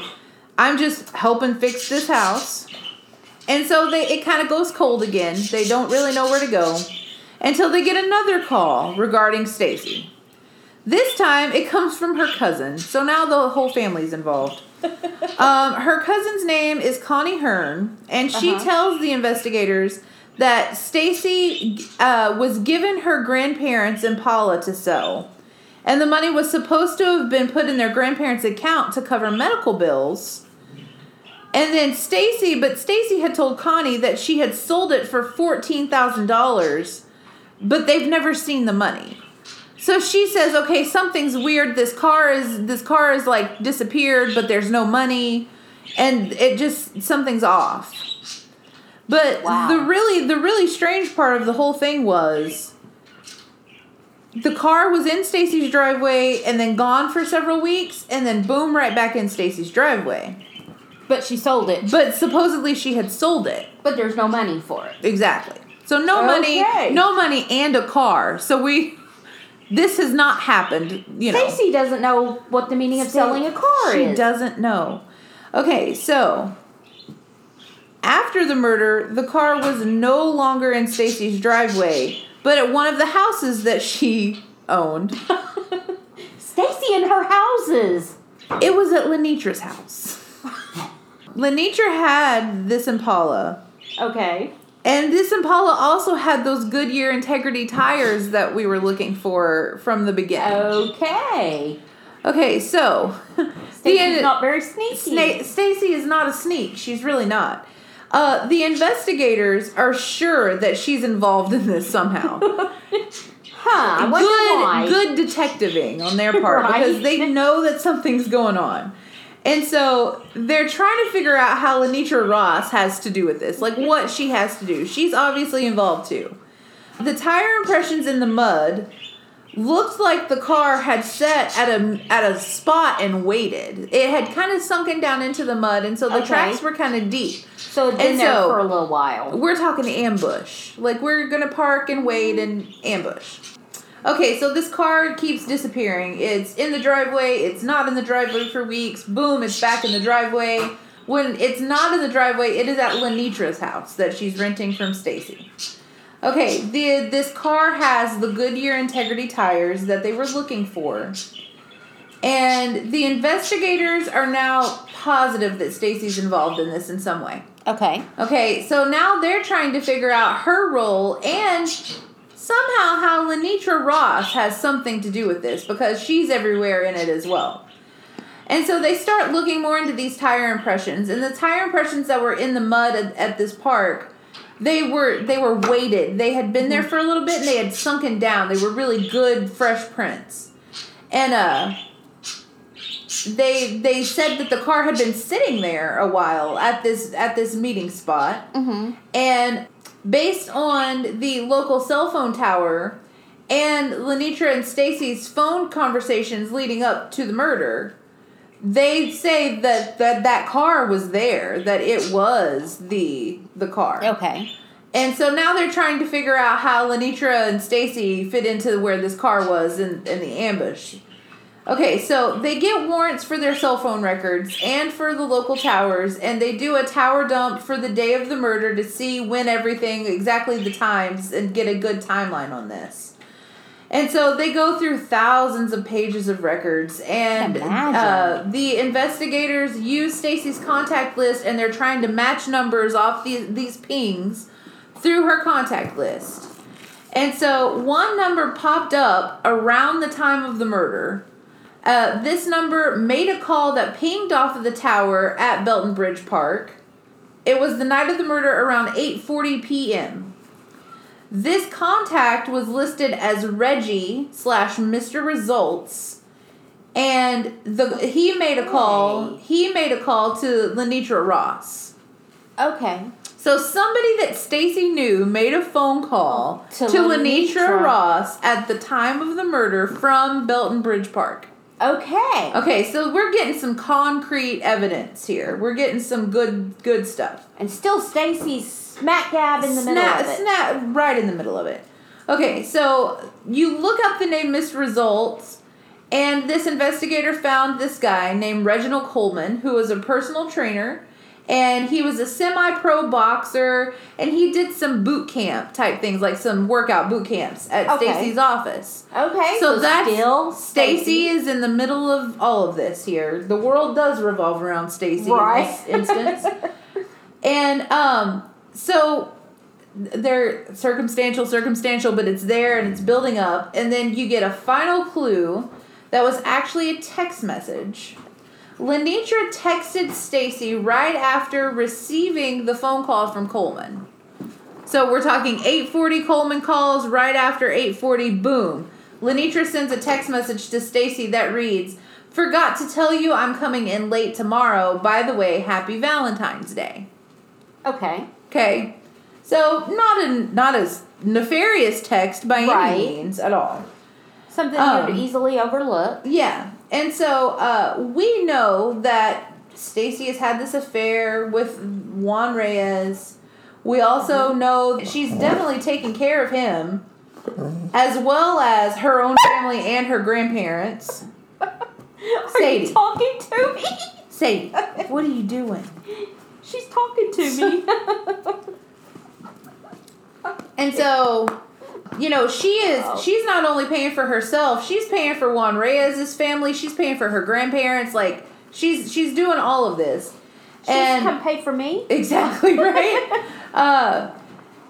I'm just helping fix this house. And so they it kind of goes cold again. They don't really know where to go until they get another call regarding Stacy. This time it comes from her cousin. So now the whole family's involved. Um, her cousin's name is Connie Hearn, and she Uh-huh. tells the investigators that Stacy uh, was given her grandparents Impala to sell, and the money was supposed to have been put in their grandparents' account to cover medical bills. And then Stacy, but Stacy had told Connie that she had sold it for fourteen thousand dollars, but they've never seen the money. So she says, "Okay, something's weird. This car is this car is like disappeared, but there's no money, and it just something's off." But Wow. the really the really strange part of the whole thing was the car was in Stacy's driveway and then gone for several weeks and then boom right back in Stacy's driveway. But she sold it. But supposedly she had sold it. But there's no money for it. Exactly. So no Okay. money, no money and a car. So we this has not happened, you know. Stacy doesn't know what the meaning of selling a car she is. She doesn't know. Okay, so after the murder, the car was no longer in Stacy's driveway, but at one of the houses that she owned. *laughs* Stacy and her houses. It was at Lenitra's house. *laughs* Lenitra had this Impala. Okay. And this Impala also had those Goodyear Integrity tires that we were looking for from the beginning. Okay. Okay, so *laughs* Stacy's not very sneaky. Sna- Stacy is not a sneak. She's really not. Uh, the investigators are sure that she's involved in this somehow. *laughs* Huh. Why. good, good detectiving on their part *laughs* Right. because they know that something's going on. And so they're trying to figure out how Lenitra Ross has to do with this, like what she has to do. She's obviously involved too. The tire impressions in the mud looked like the car had set at a at a spot and waited. It had kind of sunken down into the mud, and so the Okay. tracks were kind of deep. So it's been And there so- for a little while. We're talking ambush. Like we're gonna park and wait and ambush. Okay, so this car keeps disappearing. It's in the driveway. It's not in the driveway for weeks. Boom, it's back in the driveway. When it's not in the driveway, it is at Lenitra's house that she's renting from Stacy. Okay, the this car has the Goodyear Integrity tires that they were looking for. And the investigators are now positive that Stacy's involved in this in some way. Okay. Okay, so now they're trying to figure out her role and somehow how Lenitra Ross has something to do with this because she's everywhere in it as well. And so they start looking more into these tire impressions, and the tire impressions that were in the mud at, at this park, they were they were weighted. They had been there for a little bit and they had sunken down. They were really good fresh prints. And uh they they said that the car had been sitting there a while at this at this meeting spot Mm-hmm. and based on the local cell phone tower and Lenitra and Stacy's phone conversations leading up to the murder they say that, that that car was there that it was the the car Okay. and so now they're trying to figure out how Lenitra and Stacy fit into where this car was in, in the ambush. Okay, so they get warrants for their cell phone records and for the local towers, and they do a tower dump for the day of the murder to see when everything, exactly the times, and get a good timeline on this. And so they go through thousands of pages of records, and uh, the investigators use Stacy's contact list, and they're trying to match numbers off these these pings through her contact list. And so one number popped up around the time of the murder. Uh, this number made a call that pinged off of the tower at Belton Bridge Park. It was the night of the murder around 8:40 p.m. This contact was listed as Reggie slash Mr. Results, and the he made a call. He made a call to Lenitra Ross. Okay. So somebody that Stacy knew made a phone call To to, Lenitra Lenitra. Ross at the time of the murder from Belton Bridge Park. Okay. Okay, so we're getting some concrete evidence here. We're getting some good good stuff. And still Stacy's smack dab in the middle of it. snap right in the middle of it. Okay, so you look up the name Mr. Results, and this investigator found this guy named Reginald Coleman, who was a personal trainer, and he was a semi-pro boxer, and he did some boot camp type things, like some workout boot camps at Okay. Stacy's office. Okay. So that's still Stacy is in the middle of all of this here. The world does revolve around Stacy Right. in this *laughs* instance. and um so they're circumstantial circumstantial but it's there and it's building up and then you get a final clue that was actually a text message. Lenitra texted Stacy right after receiving the phone call from Coleman. So we're talking 840 Coleman calls right after 840 boom. Lenitra sends a text message to Stacy that reads, "Forgot to tell you I'm coming in late tomorrow. By the way, happy Valentine's Day." Okay. Okay. So not a not as nefarious text by Right. any means at all. Something Um, you'd easily overlook. Yeah. And so uh, we know that Stacy has had this affair with Juan Reyes. We also know she's definitely taking care of him, as well as her own family and her grandparents. *laughs* Are Sadie. you talking to me? Sadie, what are you doing? She's talking to me. *laughs* And so, you know, she is she's not only paying for herself, she's paying for Juan Reyes's family, she's paying for her grandparents, like she's she's doing all of this. She's and come pay for me. Exactly *laughs* right. uh,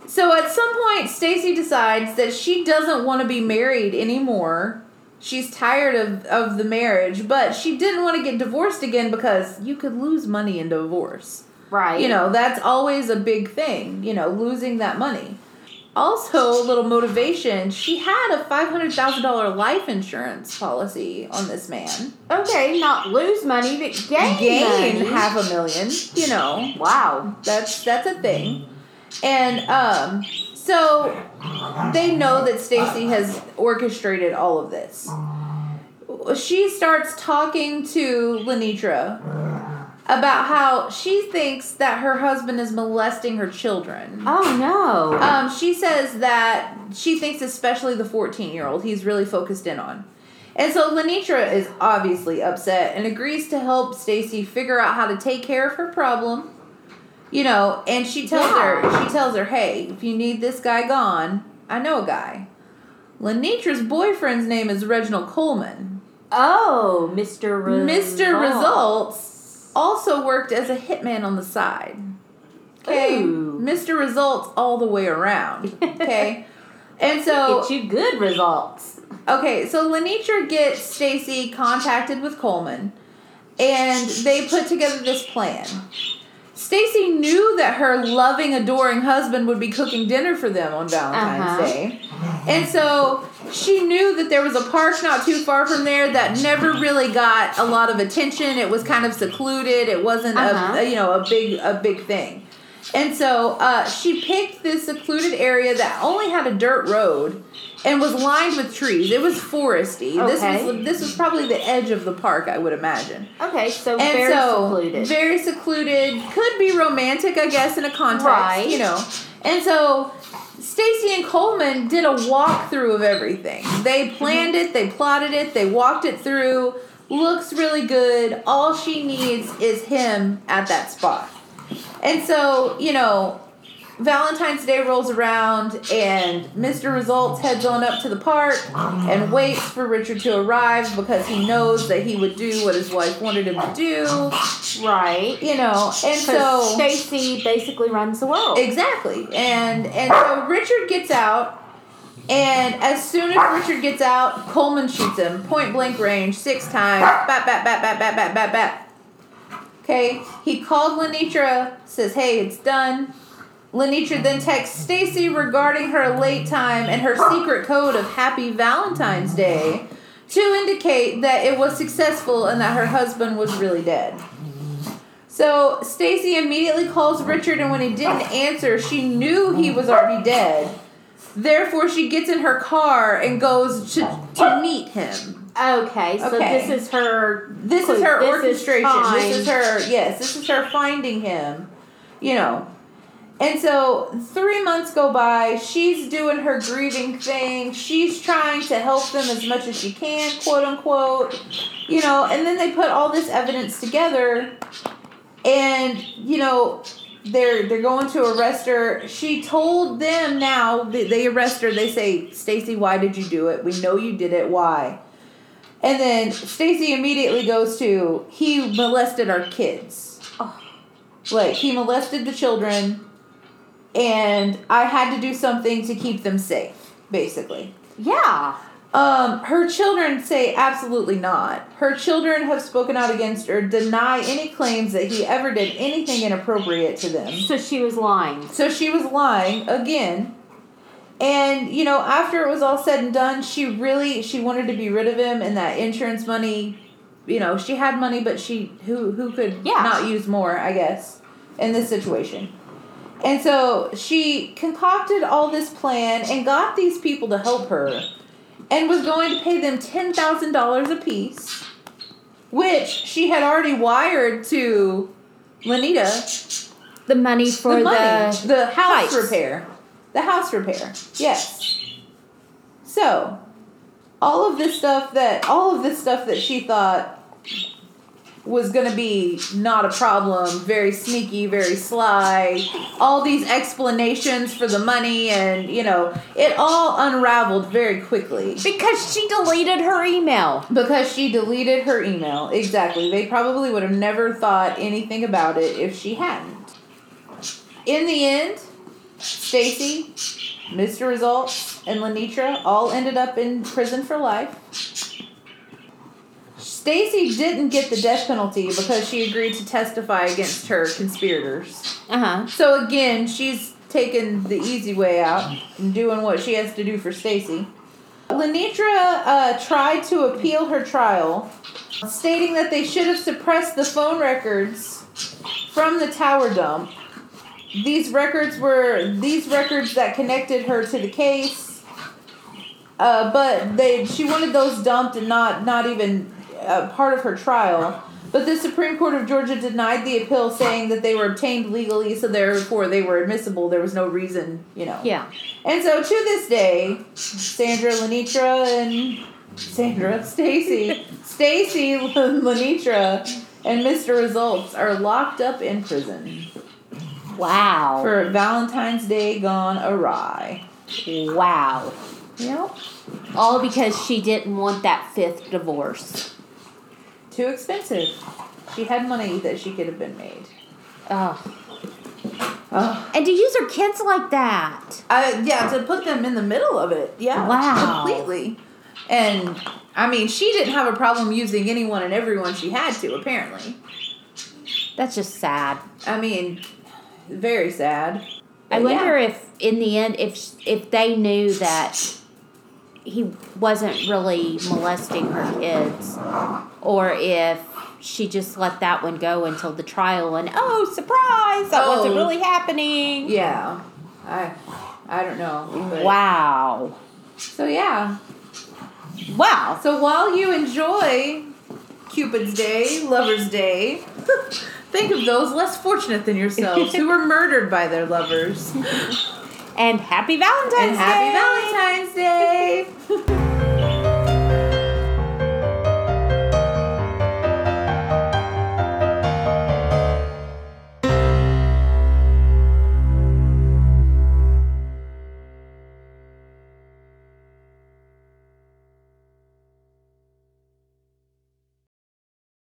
so at some point, Stacy decides that she doesn't want to be married anymore. She's tired of, of the marriage, but she didn't want to get divorced again because you could lose money in divorce. Right. You know, that's always a big thing, you know, losing that money. Also, a little motivation she had a $500,000 life insurance policy on this man. Okay, not lose money, but gain, Gain money. half a million, you know. Wow. That's that's a thing. And um so they know that Stacy has orchestrated all of this. She starts talking to Lenitra about how she thinks that her husband is molesting her children. Oh no. Um, she says that she thinks, especially the 14 year old, he's really focused in on. And so Lenitra is obviously upset and agrees to help Stacy figure out how to take care of her problem. You know, and she tells Yeah. her, she tells her, hey, if you need this guy gone, I know a guy. Lenitra's boyfriend's name is Reginald Coleman. oh, Mr. Result. Mr. Results also worked as a hitman on the side. Okay, Ooh. Mr. Results all the way around. Okay, *laughs* and so Get you good results. okay, so Lenitra gets Stacy contacted with Coleman, and they put together this plan. Stacy knew that her loving, adoring husband would be cooking dinner for them on Valentine's Uh-huh. Day. And so she knew that there was a park not too far from there that never really got a lot of attention. It was kind of secluded. It wasn't Uh-huh. a, a you know a big a big thing. And so uh, she picked this secluded area that only had a dirt road and was lined with trees. It was foresty. This was this was probably the edge of the park, I would imagine. Okay, so And very so secluded. very secluded, could be romantic, I guess, in a context, Right. you know. And so Stacy and Coleman did a walkthrough of everything. They planned it, they plotted it, they walked it through. Looks really good. All she needs is him at that spot. And so, you know, Valentine's Day rolls around and Mr. Results heads on up to the park and waits for Richard to arrive because he knows that he would do what his wife wanted him to do. Right. You know, and so Stacy basically runs the world. Exactly. And and so Richard gets out and as soon as Richard gets out, Coleman shoots him point blank range six times. Bat bat bat bat bat bat bat bat. Okay, he called Lenitra, says, "Hey, it's done." Lenitra then texts Stacy regarding her late time and her secret code of Happy Valentine's Day to indicate that it was successful and that her husband was really dead. So Stacy immediately calls Richard, and when he didn't answer, she knew he was already dead. Therefore, she gets in her car and goes to, to meet him. Okay, so Okay. this is her. This is her This is orchestration. this is her, yes, this is her finding him. You know. And so three months go by. She's doing her grieving thing. She's trying to help them as much as she can, quote unquote. You know, and then they put all this evidence together and you know they're they're going to arrest her she told them now they, they arrest her they say stacy why did you do it we know you did it why and then stacy immediately goes to he molested our kids Oh. like he molested the children and i had to do something to keep them safe basically Yeah. um, her children say absolutely not. Her children have spoken out against or deny any claims that he ever did anything inappropriate to them. So she was lying. So she was lying again. And you know, after it was all said and done, she really she wanted to be rid of him and that insurance money, you know, she had money but she who who could Yeah. not use more, I guess, in this situation. And so she concocted all this plan and got these people to help her and was going to pay them $10,000 apiece, which she had already wired to Lenita The money for the the, the, house pipes. repair. The house repair. Yes. So, all of this stuff that all of this stuff that she thought was going to be not a problem, very sneaky, very sly, all these explanations for the money and, you know, it all unraveled very quickly Because she deleted her email. because she deleted her email. Exactly. They probably would have never thought anything about it if she hadn't. In the end, Stacy, Mr. Results, and Lenitra all ended up in prison for life. Stacy didn't get the death penalty because she agreed to testify against her conspirators. Uh huh. So again, she's taken the easy way out and doing what she has to do for Stacy. Lenitra uh, tried to appeal her trial, stating that they should have suppressed the phone records from the tower dump. These records were these records that connected her to the case, uh, but they she wanted those dumped and not not even uh, part of her trial. But the Supreme Court of Georgia denied the appeal, saying that they were obtained legally, so therefore they were admissible. There was no reason, you know. Yeah. And so to this day, Sandra Lenitra and Sandra Stacy, Stacy Lenitra and Mr. Results are locked up in prison Wow. for Valentine's Day gone awry. wow. Yep. All because she didn't want that fifth divorce. Too expensive. She had money that she could have been made. Ugh. Oh. And to use her kids like that. Uh, yeah, to put them in the middle of it. Yeah. Wow. Completely. And I mean, she didn't have a problem using anyone and everyone she had to, apparently. That's just sad. I mean, very sad. I wonder yeah. if, in the end, if if they knew that he wasn't really molesting her kids, or if she just let that one go until the trial, and oh, surprise, that wasn't Oh. really happening. Yeah. I I don't know. but- Wow, So yeah. wow. So while you enjoy Cupid's Day, Lover's Day, *laughs* think of those less fortunate than yourselves who were murdered by their lovers. And happy Valentine's and Day. happy Valentine's Day. *laughs*